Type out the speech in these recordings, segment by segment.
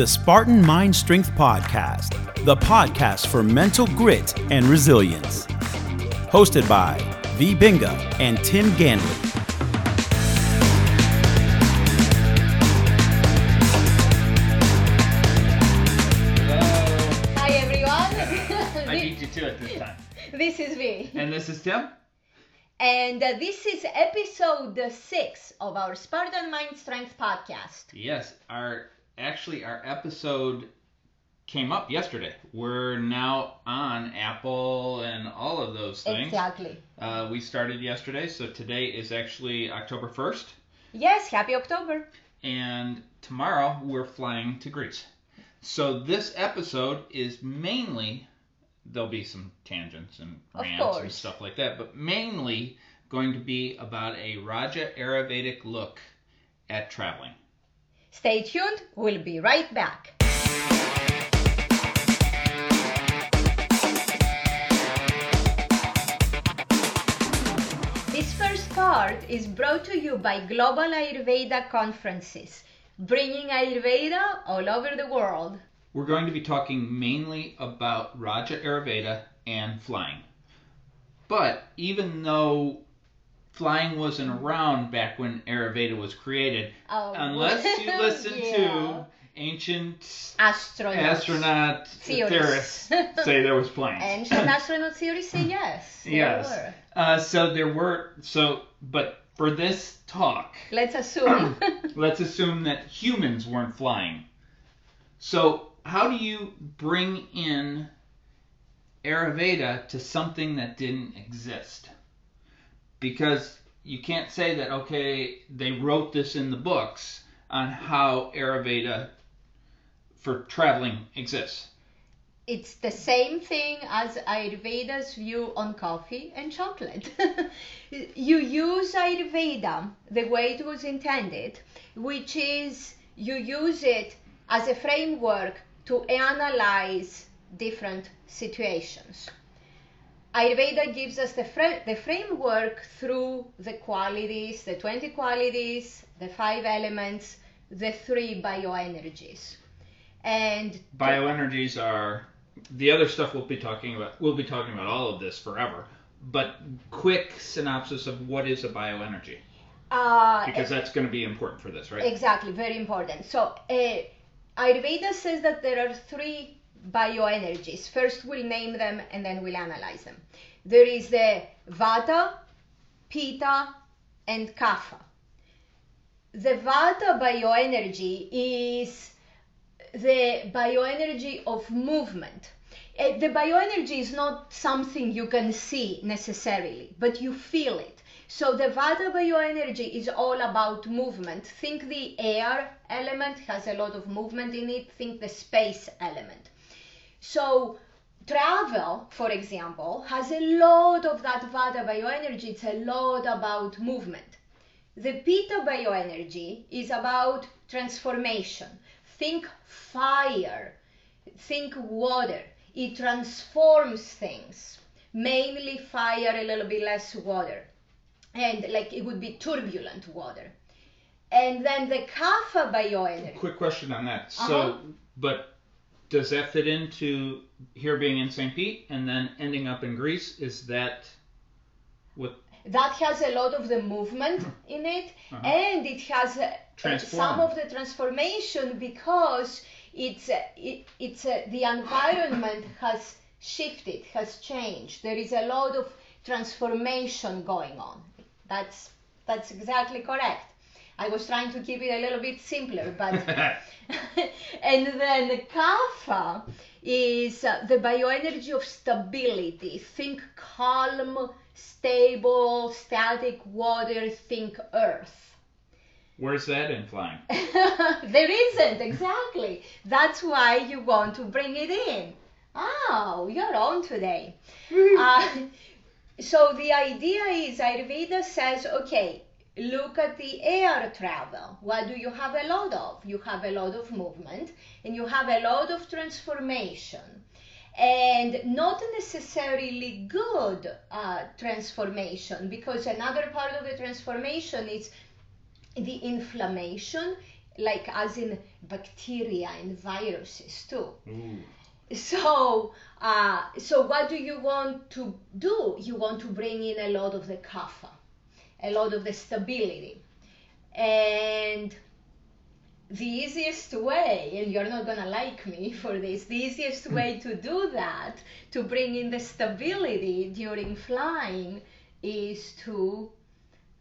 the Spartan Mind Strength Podcast, the podcast for mental grit and resilience. Hosted by Vie. Binga and Tim Ganley. Hi everyone. I beat you to it this time. this is Vie. And this is Tim. And uh, this is episode six of our Spartan Mind Strength podcast. Yes, our actually our episode came up yesterday. We're now on Apple and all of those things. Exactly. Uh, we started yesterday, so today is actually October first, Yes, happy October. and tomorrow we're flying to Greece. So this episode is mainly there'll be some tangents and rants and stuff like that, but mainly going to be about a Raja Ayurvedic look at traveling. Stay tuned. We'll be right back. This first part is brought to you by Global Ayurveda Conferences, bringing Ayurveda all over the world. We're going to be talking mainly about Raja Ayurveda and flying. But even though flying wasn't around back when Ayurveda was created, Oh, unless you listen yeah. to ancient Astronauts. astronaut Theories. theorists say there was flying. Ancient astronaut theory say yes. yes. Uh, so there were so, but for this talk, Let's assume. let's assume that humans weren't flying. So, how do you bring in Ayurveda to something that didn't exist? Because you can't say that, okay, they wrote this in the books on how Ayurveda for traveling exists. it's the same thing as Ayurveda's view on coffee and chocolate. you use Ayurveda the way it was intended, which is you use it as a framework to analyze different situations. Ayurveda gives us the, fra- the framework through the qualities, the 20 qualities, the five elements, the three bioenergies. And Bioenergies are the other stuff we'll be talking about. We'll be talking about all of this forever. But quick synopsis of what is a bioenergy, uh, because that's going to be important for this, right? Exactly, very important. So, uh, Ayurveda says that there are three bioenergies. First, we'll name them and then we'll analyze them. There is the Vata, Pitta, and Kapha. The Vata bioenergy is the bioenergy of movement. Uh, The bioenergy is not something you can see necessarily, but you feel it. So the Vata bioenergy is all about movement. Think the air element has a lot of movement in it. Think the space element. So travel, for example, has a lot of that Vata bioenergy. It's a lot about movement. The Pitta bioenergy is about transformation. Think fire, think water. It transforms things, mainly fire, a little bit less water. And like it would be turbulent water. And then the Kapha bioenergy. Quick question on that. So, uh-huh. but does that fit into here being in St. Pete and then ending up in Greece? Is that what? that has a lot of the movement in it Uh-huh. and it has uh, some of the transformation because it's uh, it, it's uh, the environment has shifted has changed there is a lot of transformation going on that's that's exactly correct i was trying to keep it a little bit simpler but and then the kapha is uh, the bioenergy of stability. Think calm stable static water think earth. Where's that in flying? there isn't exactly. That's why you want to bring it in. Oh you're on today. Uh, so the idea is ayurveda says okay look at the air travel what do you have a lot of you have a lot of movement and you have a lot of transformation and not necessarily good uh, transformation because another part of the transformation is the inflammation like as in bacteria and viruses too. Ooh. So, uh, so what do you want to do? You want to bring in a lot of the kapha, a lot of the stability, and the easiest way, and you're not gonna like me for this, the easiest way to do that, to bring in the stability during flying, is to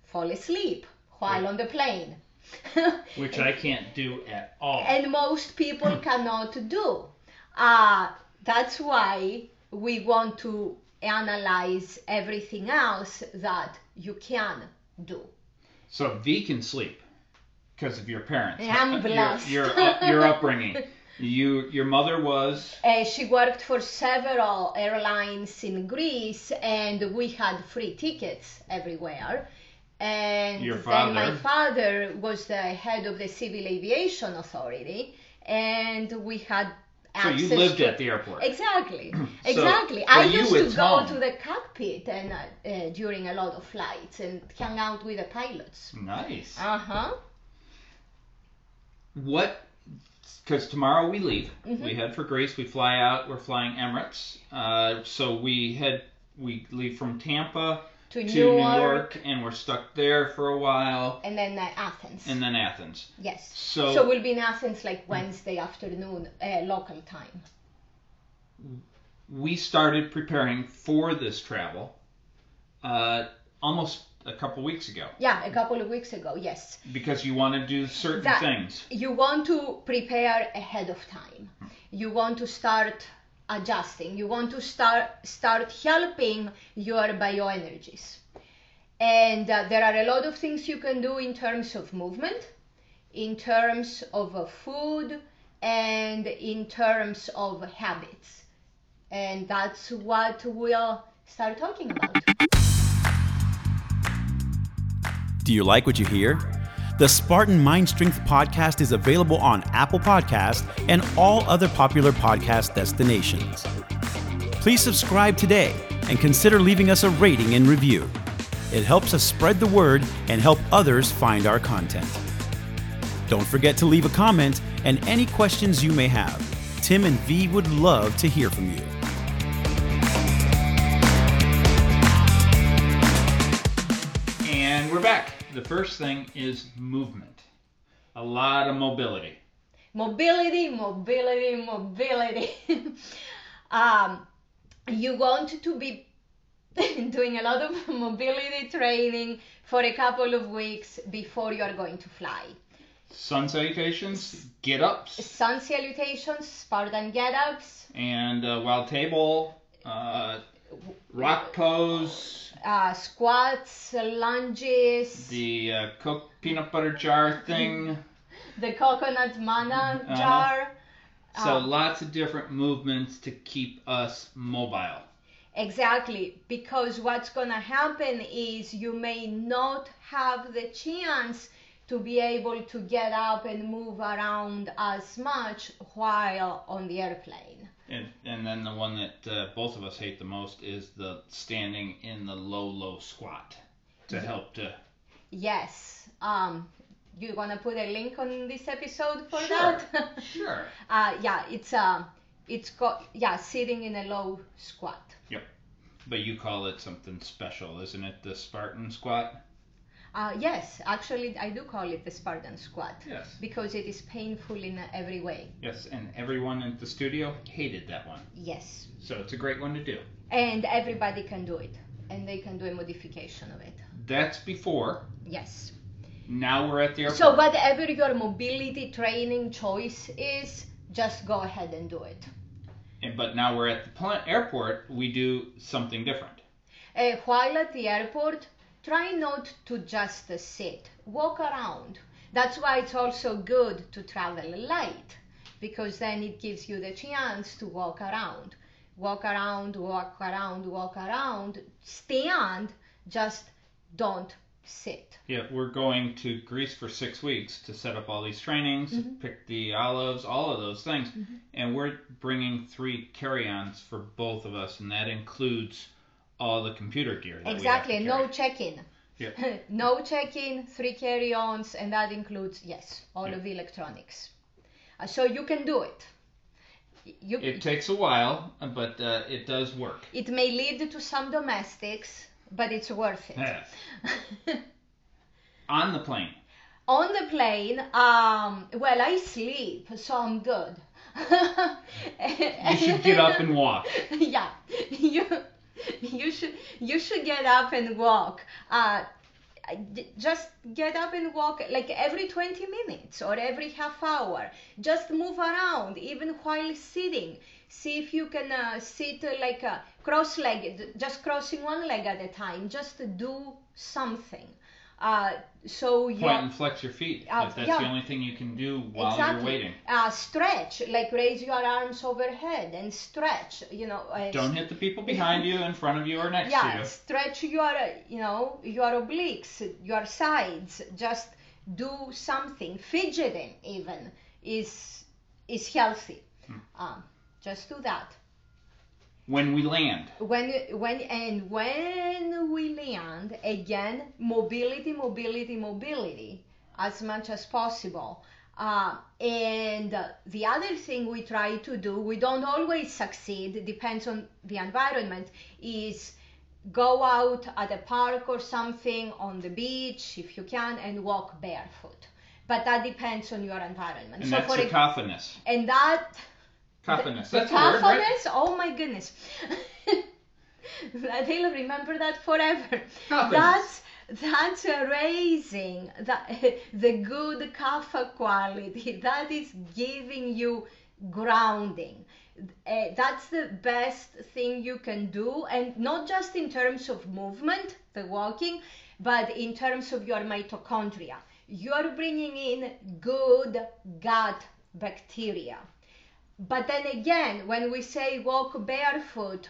fall asleep while on the plane. Which I can't do at all. and most people cannot do. Uh, that's why we want to analyze everything else that you can do. So Vie can sleep because of your parents. I'm Your- blessed. Your, your, your upbringing. You your mother was Uh, she worked for several airlines in Greece, and we had free tickets everywhere. And Your then my father? father was the head of the Civil Aviation Authority, and we had so you lived to at the airport. Exactly, exactly. I used to go home. to the cockpit and uh, uh, during a lot of flights and hang out with the pilots. Nice. Uh huh. What? Because tomorrow we leave. Mhm. We head for Greece. We fly out. We're flying Emirates. Uh, so we head. We leave from Tampa To, Newark, New York, and we're stuck there for a while, and then uh, Athens. and then Athens. yes. So, So we'll be in Athens like Wednesday afternoon, uh, local time. we started preparing for this travel uh, almost a couple weeks ago Yeah, a couple of weeks ago. Yes. because you want to do certain That- things. You want to prepare ahead of time. You want to start adjusting. You want to start start helping your bioenergies. And uh, there are a lot of things you can do in terms of movement, in terms of uh, food, and in terms of habits. And that's what we'll start talking about. Do you like what you hear? The Spartan Mind Strength podcast is available on Apple Podcast and all other popular podcast destinations. Please subscribe today and consider leaving us a rating and review. It helps us spread the word and help others find our content. Don't forget to leave a comment and any questions you may have. Tim and Vie would love to hear from you. And we're back. The first thing is movement. A lot of mobility. mobility, mobility, mobility. um, you want to be doing a lot of mobility training for a couple of weeks before you are going to fly. Sun salutations, get ups, Sun salutations, Spartan get-ups, and uh, wild table, uh, rock pose, uh, squats, lunges, the uh, peanut butter jar thing. the coconut manna Uh-huh. jar. So Um, lots of different movements to keep us mobile. Exactly, because what's going to happen is you may not have the chance to be able to get up and move around as much while on the airplane. And, and then the one that uh, both of us hate the most is the standing in the low, low squat to help to. Yes, um, you want to put a link on this episode for Sure, that? Sure. uh, yeah, it's uh, it's got yeah sitting in a low squat. Yep. But you call it something special, isn't it? The Spartan squat? Uh, yes, actually, I do call it the Spartan squat Yes. because it is painful in every way. Yes, and everyone in the studio hated that one. Yes. So it's a great one to do. and everybody can do it and they can do a modification of it That's before. yes Now we're at the airport. so whatever your mobility training choice is just go ahead and do it And- but now we're at the airport, we do something different. uh, while at the airport try not to just sit walk around that's why it's also good to travel light because then it gives you the chance to walk around walk around walk around walk around stand just don't sit Yeah, we're going to Greece for six weeks to set up all these trainings, Mhm. pick the olives, all of those things. Mhm. And we're bringing three carry-ons for both of us, and that includes all the computer gear. That Exactly, we no check-in. Yep. no check-in, three carry-ons, and that includes yes, all Yeah. of the electronics. Uh, so you can do it. You, It takes a while, but uh, it does work. it may lead to some domestics, but it's worth it. Yeah. On the plane. On the plane, um, well, I sleep, so I'm good. You should get up and walk. yeah, you you should you should get up and walk. Uh, just get up and walk like every 20 minutes or every half hour. Just move around, even while sitting. See if you can uh, sit uh, like uh, cross-legged, just crossing one leg at a time. Just do something. Uh, so you Point and flex your feet. Uh, if that's yeah. the only thing you can do while exactly. you're waiting. Uh, stretch, like raise your arms overhead and stretch. You know. Uh, Don't hit the people behind you, in front of you, or next yeah to you. stretch your uh, you know your obliques your sides just do something fidgeting even is is healthy Hmm. um, just do that When we land, when when and when we land again mobility mobility mobility as much as possible. Uh, and the other thing we try to do we don't always succeed depends on the environment is go out at a park or something on the beach if you can and walk barefoot. But that depends on your environment. And that's for cacophonous. and that The That's word, right? Oh my goodness. They'll remember that forever. That's that's raising the, the good kapha quality. That is giving you grounding. Uh, that's the best thing you can do, and not just in terms of movement, the walking, but in terms of your mitochondria. You're bringing in good gut bacteria. But then again, when we say walk barefoot,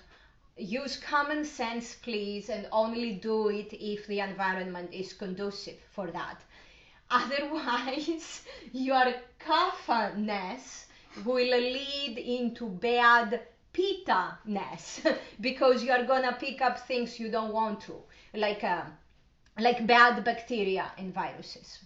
use common sense, please, and only do it if the environment is conducive for that. Otherwise, your kapha-ness will lead into bad pitta-ness because you are gonna pick up things you don't want to, like uh, like bad bacteria and viruses.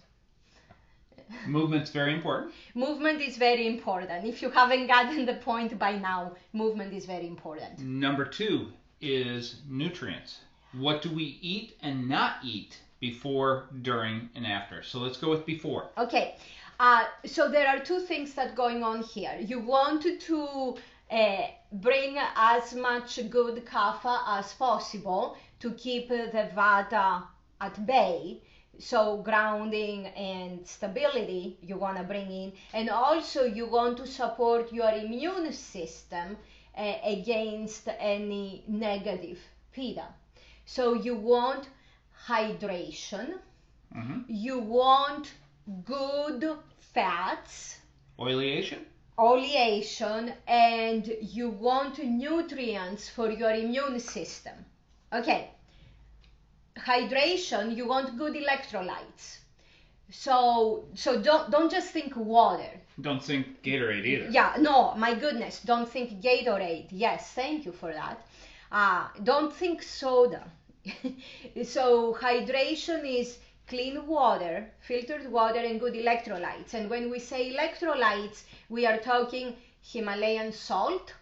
Movement's very important. Movement is very important. If you haven't gotten the point by now, movement is very important. Number two is nutrients. What do we eat and not eat before, during, and after? So let's go with before. Okay, uh, so there are two things that going on here. You want to uh, bring as much good kapha as possible to keep the vata at bay. So grounding and stability you want to bring in, and also you want to support your immune system uh, against any negative pitta. So you want hydration, hmm you want good fats, Oleation. oleation, and you want nutrients for your immune system. Okay, hydration, you want good electrolytes. So, so don't don't just think water. Don't think Gatorade either. Yeah, no, my goodness, don't think Gatorade. Yes, thank you for that. Uh, don't think soda. so hydration is clean water, filtered water, and good electrolytes. And when we say electrolytes, we are talking Himalayan salt,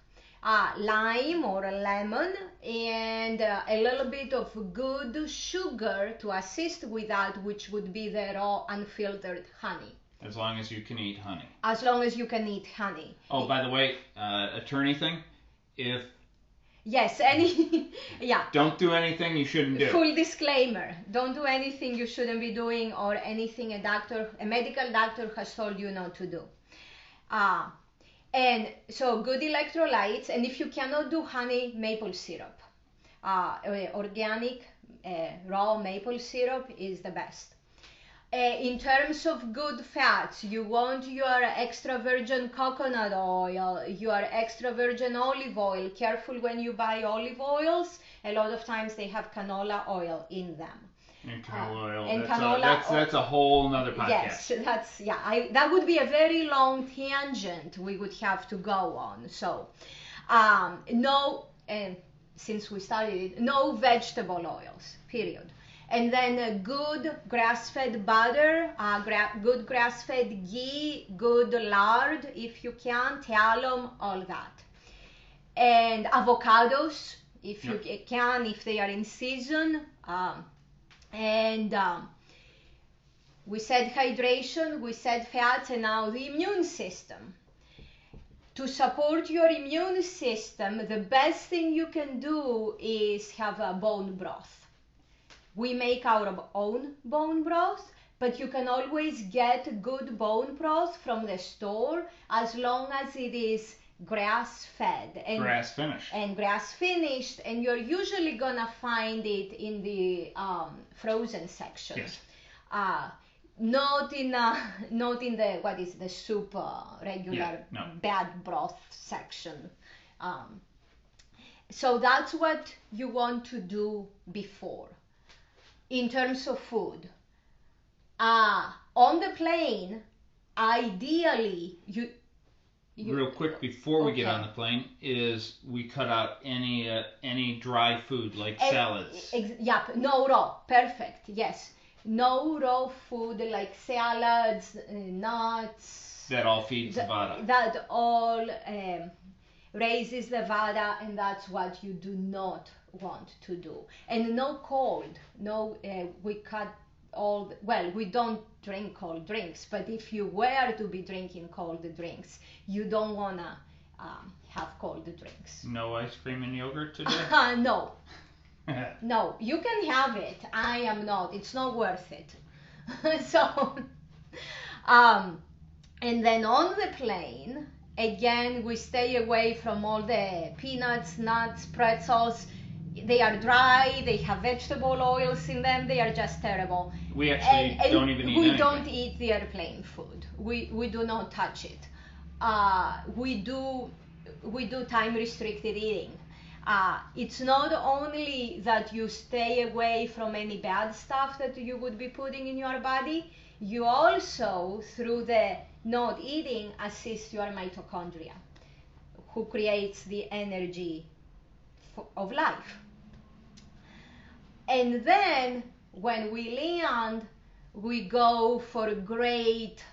uh, lime or a lemon, and uh, a little bit of good sugar to assist with that, which would be the raw unfiltered honey. As long as you can eat honey. As long as you can eat honey. Oh, by the way, uh, attorney thing. If Yes, any, yeah. don't do anything you shouldn't do. Full disclaimer: Don't do anything you shouldn't be doing, or anything a doctor, a medical doctor, has told you not to do. Uh, and so good electrolytes, and if you cannot do honey, maple syrup, uh, uh, organic uh, raw maple syrup is the best. Uh, in terms of good fats, you want your extra virgin coconut oil, your extra virgin olive oil. Careful when you buy olive oils. A lot of times they have canola oil in them. And canola oil. and that's, canola a, that's, oil. that's a whole nother podcast. Yes, that's yeah. I, that would be a very long tangent we would have to go on. So, um, no, and since we started it, no vegetable oils. Period. And then good grass-fed butter, uh, gra- good grass-fed ghee, good lard if you can, tallow, all that. And avocados if you Yep. can, if they are in season. Um, and um, we said hydration, we said fats, and now the immune system. To support your immune system, the best thing you can do is have a bone broth. We make our own bone broth, but you can always get good bone broth from the store as long as it is grass fed and Grass finished. and grass finished and you're usually gonna find it in the um, frozen section Yes. uh, not in uh, not in the what is the soup uh, regular Yeah, no. bad broth section um, so that's what you want to do before in terms of food uh, on the plane ideally you, you Real quick before we get Okay. on the plane is we cut out any uh, any dry food like salads. Ex- yep, no raw. Perfect. Yes. No raw food like salads, uh, nuts. that all feeds Th- Vata. That all um, raises the vata, and that's what you do not want to do. And no cold. No, uh, we cut all. The, well, we don't drink cold drinks, but if you were to be drinking cold drinks, you don't wanna um, have cold drinks. No ice cream and yogurt today. Uh, no, no, you can have it. I am not. It's not worth it. so, um, and then on the plane, again, we stay away from all the peanuts, nuts, pretzels. They are dry. They have vegetable oils in them. They are just terrible. we actually And, and don't even eat we anything. don't eat the airplane food. We we do not touch it. Uh, we do we do time restricted eating. Uh, it's not only that you stay away from any bad stuff that you would be putting in your body, you also, through the not eating, assist your mitochondria, who creates the energy of life. And then when we land, we go for great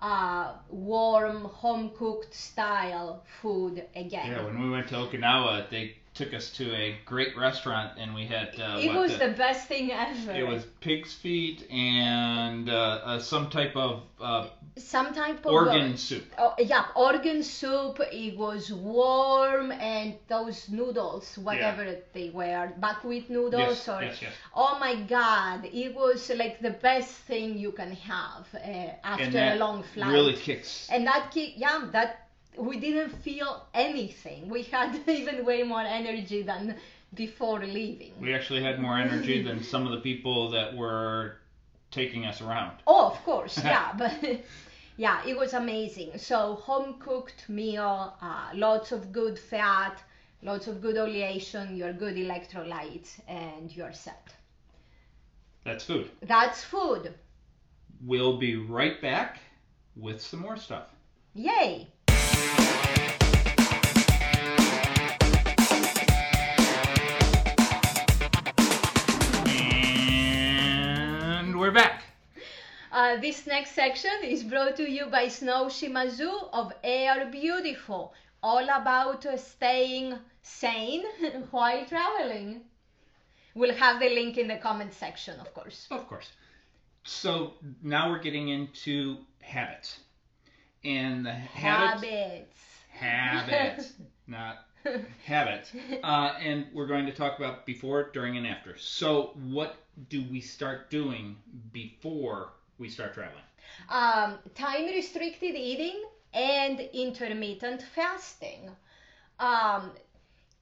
uh, warm home cooked style food again. Yeah, when we went to Okinawa, they took us to a great restaurant and we had uh, it what was the best thing ever. it was pig's feet and uh, uh, some type of uh, some type of organ soup. Oh, yeah, organ soup. It was warm, and those noodles, whatever they were, buckwheat noodles, Yes, or yes, yes. oh my God, it was like the best thing you can have uh, after a long flight. really kicks. and that ki- yeah, that we didn't feel anything. We had even way more energy than before leaving. We actually had more energy than some of the people that were taking us around. Oh, of course, yeah, but yeah, it was amazing. So home cooked meal, uh, lots of good fat, lots of good oleation, your good electrolytes, and you're set. That's food. That's food. We'll be right back with some more stuff. Yay! Uh, this next section is brought to you by Snow Shimazu of Air Beautiful, all about uh, staying sane while traveling. We'll have the link in the comment section, of course. Of course. So now we're getting into habits. And the habits Habits. habits, not habits. Uh, and we're going to talk about before, during, and after. So, what do we start doing before we start traveling? um, time restricted eating and intermittent fasting. Um,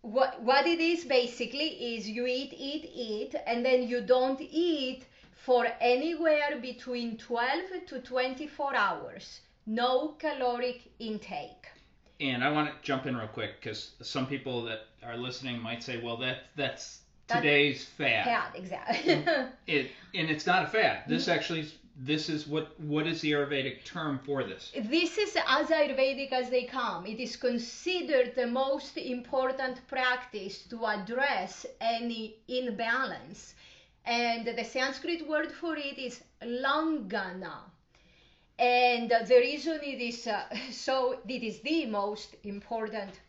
what, what it is basically is you eat, eat, eat, and then you don't eat for anywhere between 12 to 24 hours. No caloric intake. And I want to jump in real quick because some people that are listening might say, "Well, that that's That- today's fad." Yeah, exactly. It and it's not a fad. This actually is- this is what what is the Ayurvedic term for this? This is as Ayurvedic as they come. It is considered the most important practice to address any imbalance. and the Sanskrit word for it is langhana. And the reason it is uh, so, it is the most important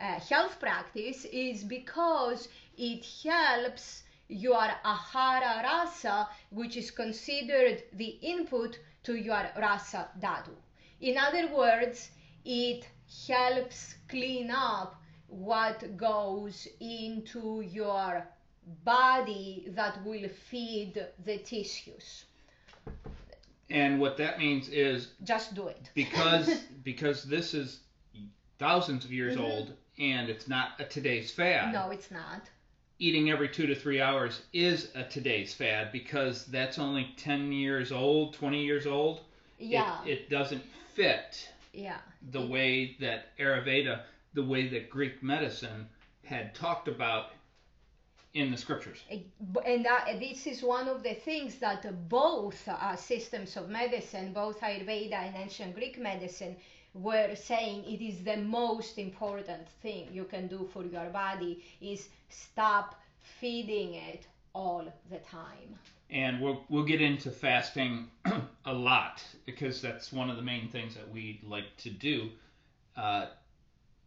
uh, health practice is because it helps your ahara rasa, which is considered the input to your rasa dhatu. In other words, it helps clean up what goes into your body that will feed the tissues. And what that means is Just do it. because because this is thousands of years Mhm. old and it's not a today's fad. No, it's not. Eating every two to three hours is a today's fad because that's only ten years old, twenty years old. Yeah, It, it doesn't fit yeah. the way that Ayurveda, the way that Greek medicine had talked about in the scriptures. And that, this is one of the things that both uh, systems of medicine, both Ayurveda and ancient Greek medicine, were saying it is the most important thing you can do for your body is stop feeding it all the time. And we'll we'll get into fasting a lot because that's one of the main things that we like to do. Uh,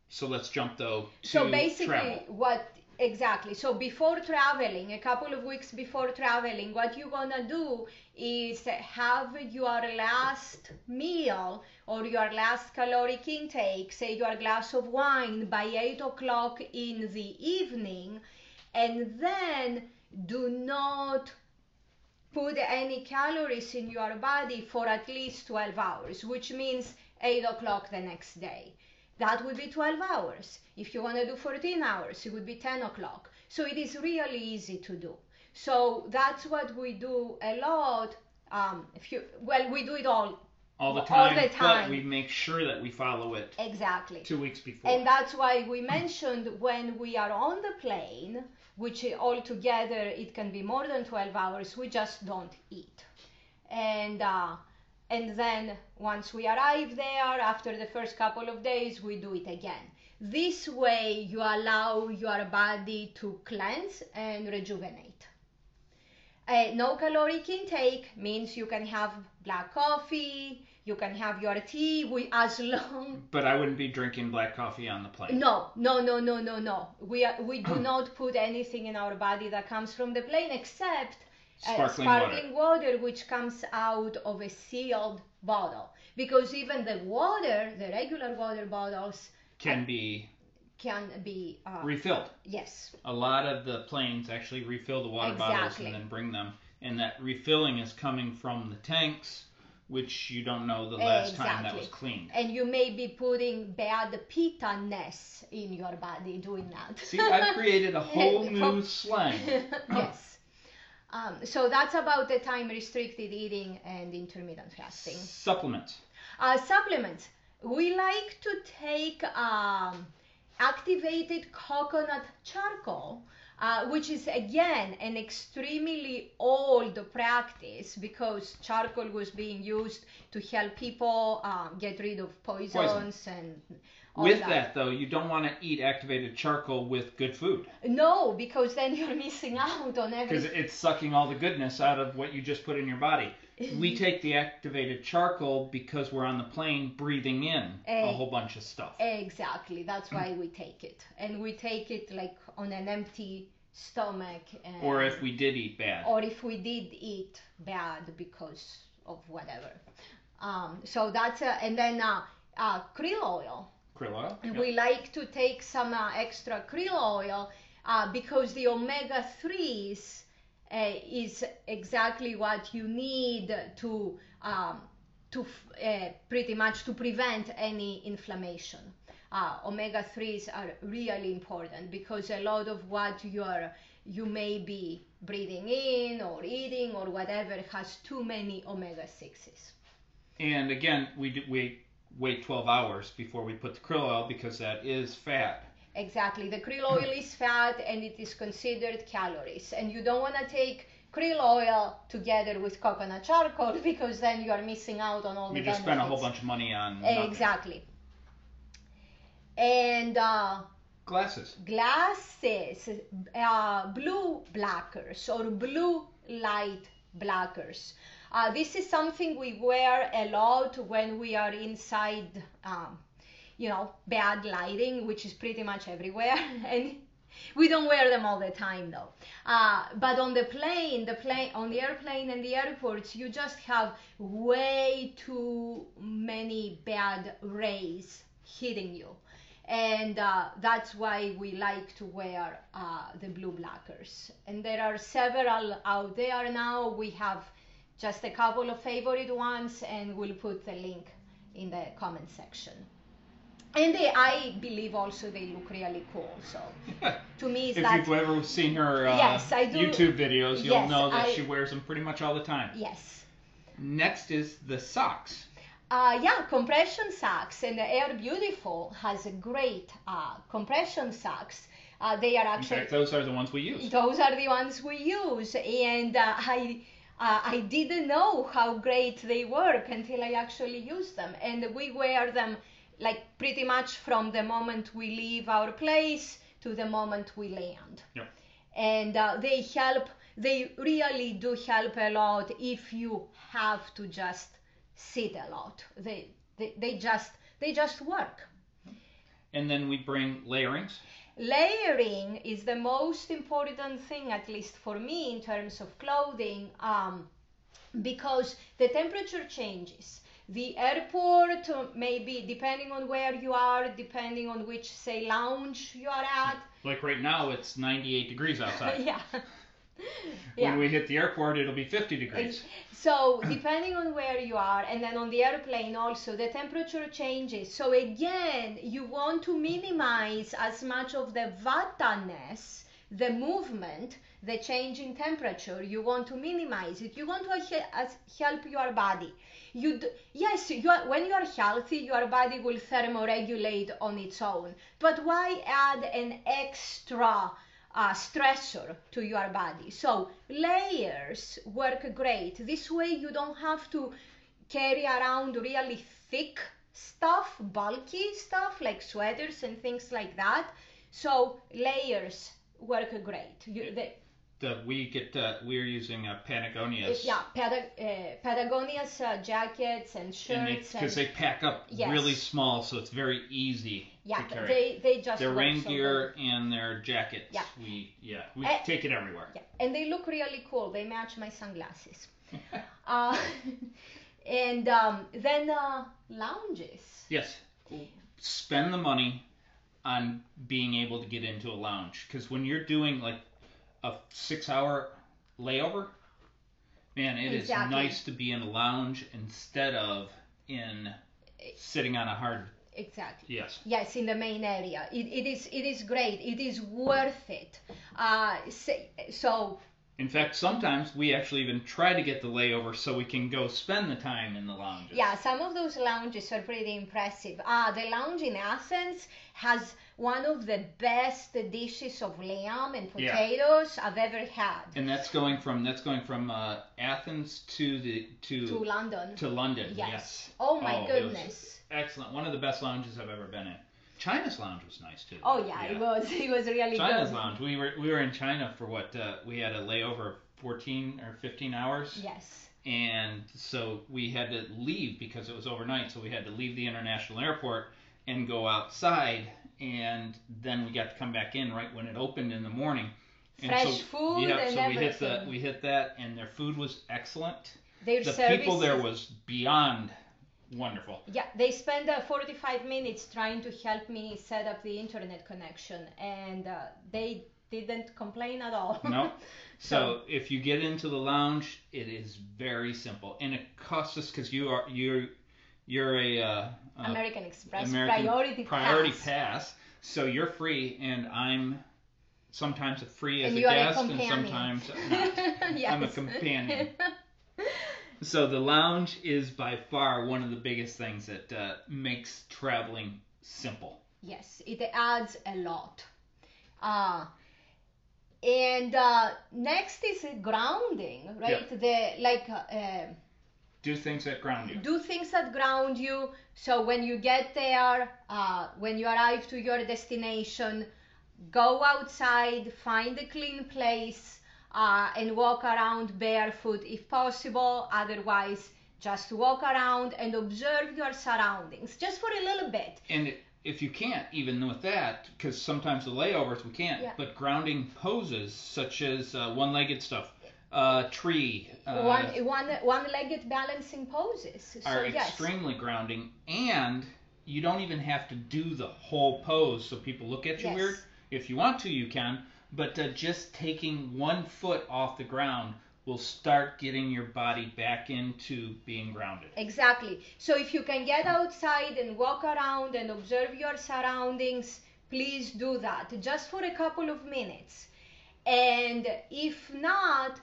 so let's jump though to so basically travel. what exactly. So before traveling a couple of weeks before traveling what you're gonna do is have your last meal or your last caloric intake say your glass of wine by 8 o'clock in the evening and then do not put any calories in your body for at least 12 hours which means 8 o'clock the next day that would be 12 hours. If you want to do 14 hours, it would be 10 o'clock. So it is really easy to do. So that's what we do a lot. Um, if you well, we do it all all the time, all the time, but we make sure that we follow it exactly. two weeks before. And that's why we mentioned when we are on the plane, which altogether it can be more than 12 hours, we just don't eat. And uh, and then once we arrive there, after the first couple of days, we do it again. This way, you allow your body to cleanse and rejuvenate. Uh, no caloric intake means you can have black coffee, you can have your tea, we, as long but I wouldn't be drinking black coffee on the plane. no, no, no, no, no, no. We are, we do not put anything in our body that comes from the plane except uh, Sparkling sparkling water. which comes out of a sealed bottle. Because even the water, the regular water bottles, Can be can be uh, refilled. yes, A lot of the planes actually refill the water bottles and then bring them, and that refilling is coming from the tanks, which you don't know the last time that was cleaned. and you may be putting bad pitta-ness in your body doing that. See, I've created a whole new slang. yes. Um, so that's about the time restricted eating and intermittent fasting. Supplements. Uh, supplements. We like to take um, activated coconut charcoal, uh, which is again an extremely old practice because charcoal was being used to help people um, get rid of poisons and all With that, though, you don't want to eat activated charcoal with good food No, because then you're missing out on everything. because it's sucking all the goodness out of what you just put in your body. We take the activated charcoal because we're on the plane breathing in a Eh, whole bunch of stuff. Exactly. That's why we take it, and we take it like on an empty stomach. And, Or if we did eat bad. or if we did eat bad because of whatever. Um, so that's uh, and then uh, uh, krill oil. Krill oil. And Yep. We like to take some uh, extra krill oil uh, because the omega 3s uh, is exactly what you need to um, to f- uh, pretty much to prevent any inflammation. Uh, omega 3s are really important because a lot of what you're you may be breathing in or eating or whatever has too many omega 6s. And again, we do, we wait 12 hours before we put the krill oil because that is fat. Exactly. The krill oil is fat and it is considered calories. And you don't want to take krill oil together with coconut charcoal because then you are missing out on all We the just spent a whole benefits. bunch of money on nothing. Exactly. And uh, Glasses. glasses, uh, blue blockers or blue light blockers. Uh, this is something we wear a lot when we are inside, um, you know, bad lighting, which is pretty much everywhere. and we don't wear them all the time though. Uh, but on the plane, the plane, on the airplane and the airports, you just have way too many bad rays hitting you and uh, that's why we like to wear uh, the blue blockers. And there are several out there now. We have just a couple of favorite ones, and we'll put the link in the comment section. And they, I believe also they look really cool. So to me, it's if that you've ever seen her uh, Yes, do- YouTube videos, you'll Yes, know that I- she wears them pretty much all the time. yes. Next is the socks. Uh, yeah, compression socks and Air Beautiful has a great uh, compression socks. Uh, they are In actually fact, those are the ones we use. those are the ones we use and uh, i uh, i didn't know how great they work until i actually used them and we wear them like pretty much from the moment we leave our place to the moment we land Yep. and uh, they help they really do help a lot if you have to just sit a lot they they, they just they just work And then we bring layerings. Layering is the most important thing at least for me in terms of clothing um, because the temperature changes. The airport maybe depending on where you are depending on which say lounge you are at. Like right now, it's 98 degrees outside. yeah When we hit the airport, it'll be 50 degrees. So depending on where you are, and then on the airplane also, the temperature changes. So again, you want to minimize as much of the vata-ness, the movement, the change in temperature. You want to minimize it. You want to help your body. You d- yes, you are, when you are healthy, your body will thermoregulate on its own. But why add an extra? Uh, stressor to your body. So layers work great. This way you don't have to carry around really thick stuff, bulky stuff like sweaters and things like that. So layers work great. You, they, The, we get uh, we're using uh, Patagonia's. yeah, Pata- uh, Patagonia's uh, jackets and shirts Because and they pack up Yes. really small, so it's very easy yeah, they they just their rain so gear and their jackets. Yeah. We yeah we Eh, take it everywhere. Yeah, and they look really cool. They match my sunglasses. uh, and um, then uh, lounges. Yes. Spend the money on being able to get into a lounge because when you're doing like a six-hour layover, man, it is Exactly. nice to be in a lounge instead of in sitting on a hard. Exactly. Yes. Yes, in the main area. It, it is it is great. It is worth it. Uh, so, In fact, sometimes we actually even try to get the layover so we can go spend the time in the lounges. yeah, some of those lounges are pretty impressive. Uh, the lounge in Athens has one of the best dishes of lamb and Yeah. potatoes I've ever had. And that's going from that's going from uh, Athens to the to To London. to London. Yes. Yes. Oh my was goodness. Excellent. One of the best lounges I've ever been in. China's lounge was nice too. Oh yeah, it was it was really China's good. lounge. We were we were in China for what uh, we had a layover of 14 or 15 hours. Yes. And so we had to leave because it was overnight. So we had to leave the international airport and go outside, and then we got to come back in right when it opened in the morning. And Fresh so, food yeah, and so we hit the we hit that, and their food was excellent. Their The people there was beyond wonderful. Yeah, they spend uh, 45 minutes trying to help me set up the internet connection, and uh, they didn't complain at all. No. So if you get into the lounge, it is very simple, and it costs us because you are you're you're a uh, American Express American priority, priority pass. pass. So you're free, and I'm sometimes free as And a guest, and sometimes not. yes. I'm a companion. So the lounge is by far one of the biggest things that uh, makes traveling simple. yes, it adds a lot. Uh, and uh, next is grounding, right? The like uh, Do things that ground you. do things that ground you. So when you get there, uh, when you arrive to your destination, go outside, find a clean place, uh, and walk around barefoot if possible. Otherwise, just walk around and observe your surroundings just for a little bit. And if you can't, even with that, because sometimes the layovers we can't, Yeah. but grounding poses such as uh, one-legged stuff, uh, tree, uh, one, one, one-legged balancing poses. So are yes. extremely grounding, and you don't even have to do the whole pose so people look at you Yes. weird. If you want to, you can, but uh, just taking one foot off the ground will start getting your body back into being grounded. Exactly. So if you can get outside and walk around and observe your surroundings, please do that just for a couple of minutes. And if not,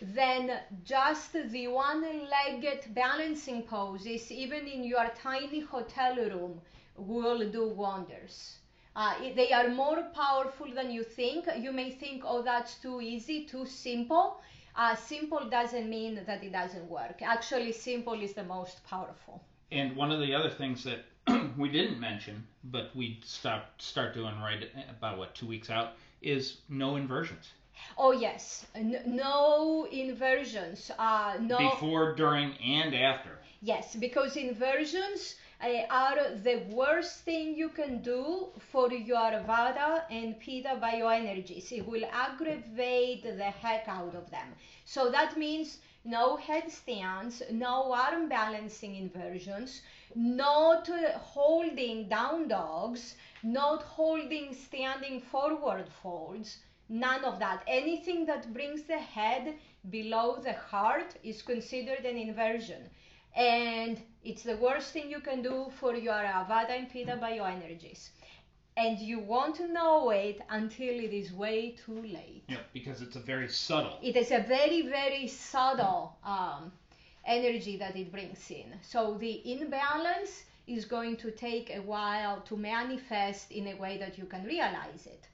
then just the one-legged balancing poses, even in your tiny hotel room, will do wonders. Uh, they are more powerful than you think. You may think, oh, that's too easy, too simple. Uh, simple doesn't mean that it doesn't work. Actually, simple is the most powerful. And one of the other things that we didn't mention, but we stopped start doing right about what two weeks out, is no inversions Oh yes, no inversions. Uh, no. before, during, and after. Yes, because inversions uh, are the worst thing you can do for your Vata and Pitta bioenergies. It will aggravate the heck out of them. So that means no headstands, no arm balancing inversions, not holding down dogs, not holding standing forward folds. None of that. Anything that brings the head below the heart is considered an inversion and it's the worst thing you can do for your Vata and Pitta bioenergies. And you won't know it until it is way too late. Yeah, because it's a very subtle. It is a very, very subtle um, energy that it brings in. So the imbalance is going to take a while to manifest in a way that you can realize it.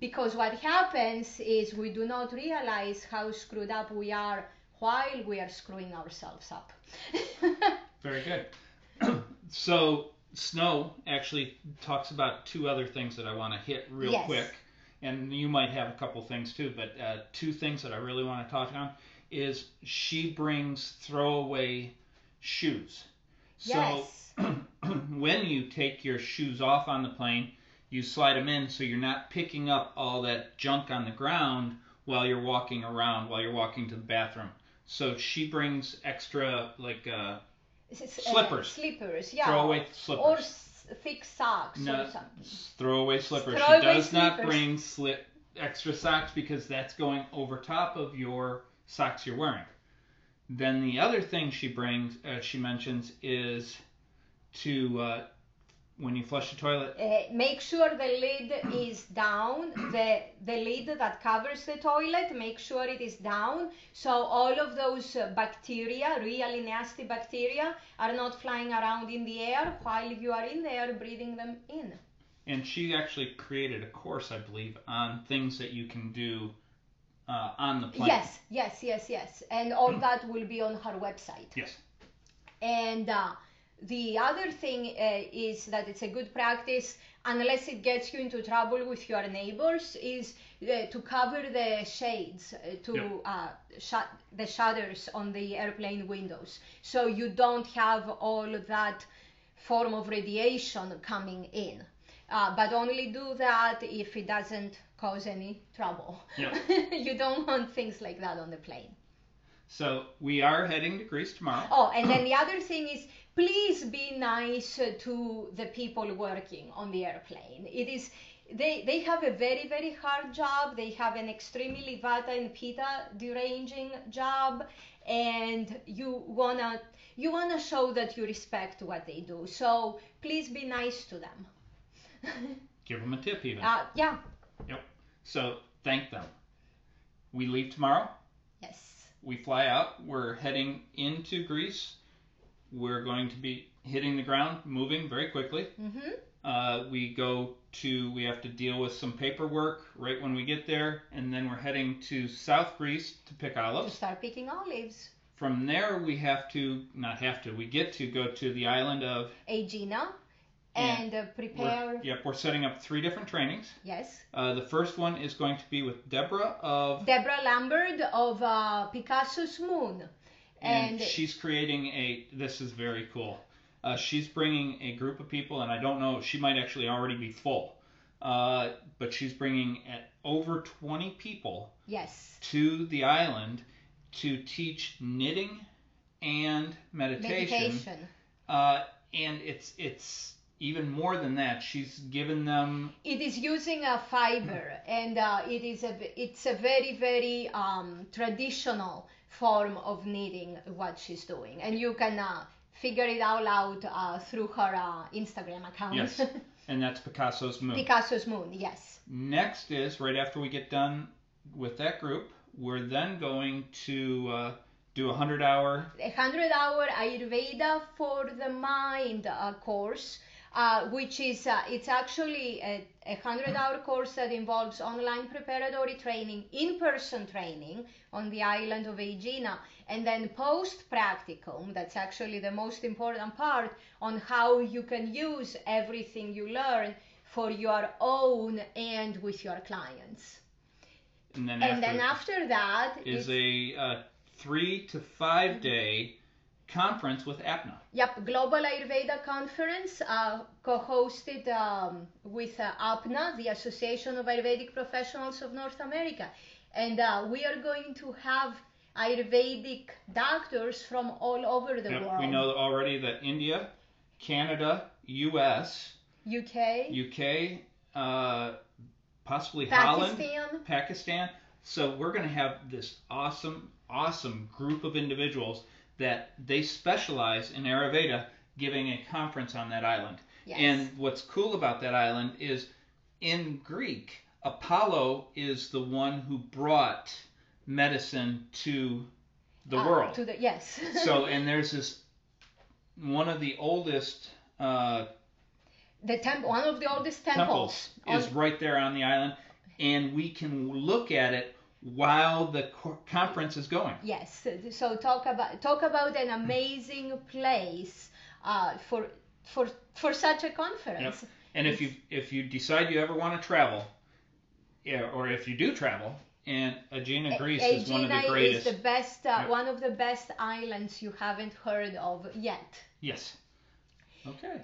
Because what happens is we do not realize how screwed up we are while we are screwing ourselves up. Very good. so snow actually talks about two other things that I want to hit real Yes. quick, and you might have a couple things too. But uh, two things that I really want to talk on is she brings throwaway shoes. So yes. when you take your shoes off on the plane, you slide them in so you're not picking up all that junk on the ground while you're walking around, while you're walking to the bathroom. So she brings extra like uh, S- s- uh, Slippers. slippers, yeah. throwaway slippers. Or s- thick socks No, or something. throwaway slippers. Throwaway she does not bring slip extra socks because that's going over top of your socks you're wearing. Then the other thing she brings, uh, she mentions, is to uh, when you flush the toilet. Uh, make sure the lid is down the the lid that covers the toilet make sure it is down so all of those uh, bacteria really nasty bacteria are not flying around in the air while you are in there breathing them in And she actually created a course, I believe, on things that you can do uh, on the plane. yes yes yes yes and all that will be on her website Yes. And uh, the other thing uh, is that it's a good practice, unless it gets you into trouble with your neighbors, is uh, to cover the shades, uh, to Yeah. uh, shut the shutters on the airplane windows, so you don't have all of that form of radiation coming in. Uh, but only do that if it doesn't cause any trouble. Yeah. you don't want things like that on the plane. So we are heading to Greece tomorrow. Oh, and then the other thing is, please be nice to the people working on the airplane. It is they they have a very very hard job. They have an extremely vata and pitta deranging job, and you wanna you wanna show that you respect what they do. So please be nice to them. Give them a tip even. uh, yeah. Yep. So thank them. We leave tomorrow. Yes. We fly out. We're heading into Greece. We're going to be hitting the ground, moving very quickly. Mm-hmm. Uh, we go to, we have to deal with some paperwork right when we get there, and then we're heading to South Greece to pick olives. To start picking olives. From there, we have to, not have to, we get to go to the island of, Aegina, and uh, prepare. We're, yep, we're setting up three different trainings. Yes. Uh, the first one is going to be with Deborah of, Deborah Lambert of uh, Picasso's Moon. And, she's creating a. This is very cool. Uh, she's bringing a group of people, and I don't know. She might actually already be full, uh, but she's bringing at over 20 people yes. to the island to teach knitting and meditation. Meditation. Uh, and it's it's even more than that. She's given them It is using a fiber, and uh, it is a it's a very very um, traditional form of knitting what she's doing, and you can uh, figure it all out uh, through her uh, Instagram account. yes, and that's Picasso's moon. Picasso's Moon, yes. Next is right after we get done with that group, we're then going to uh, do a hundred hour. A hundred hour Ayurveda for the mind uh, course. Uh, which is uh, it's actually a, a hundred hour course that involves online preparatory training, in-person training on the island of Aegina, and then post practicum. That's actually the most important part on how you can use everything you learn for your own and with your clients. And then And after then after that is a uh, three to five day conference with APNA. Yep, Global Ayurveda Conference, uh, co-hosted um, with uh, APNA, the Association of Ayurvedic Professionals of North America, and uh, we are going to have Ayurvedic doctors from all over the Yep, world. We know already that India, Canada, U.S., UK, UK, uh, possibly Holland, Pakistan. Pakistan. So we're going to have this awesome, awesome group of individuals that they specialize in Ayurveda giving a conference on that island. Yes. And what's cool about that island is in Greek, Apollo is the one who brought medicine to the Uh, world. To the, yes. so, and there's this one of the oldest uh, the temple, one of the oldest temples temples. is on- right there on the island, and we can look at it while the co- conference is going. Yes. So talk about talk about an amazing place uh, for for for such a conference. Yep. And if you if you decide you ever want to travel, yeah, or if you do travel, and Aegina, Greece is one of the Aegina greatest. is the best, uh, Yep. one of the best islands you haven't heard of yet. Yes. Okay.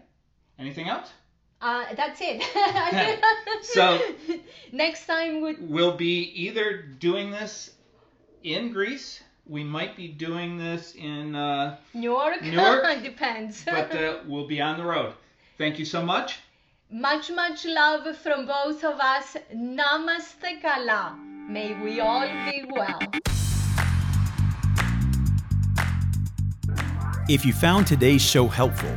Anything else? Uh, that's it. So- next time we We'll be either doing this in Greece. We might be doing this in, uh, New York. Newark? depends. but uh, we'll be on the road. Thank you so much. much much love from both of us. Namaste Kala. May we all be well. If you found today's show helpful,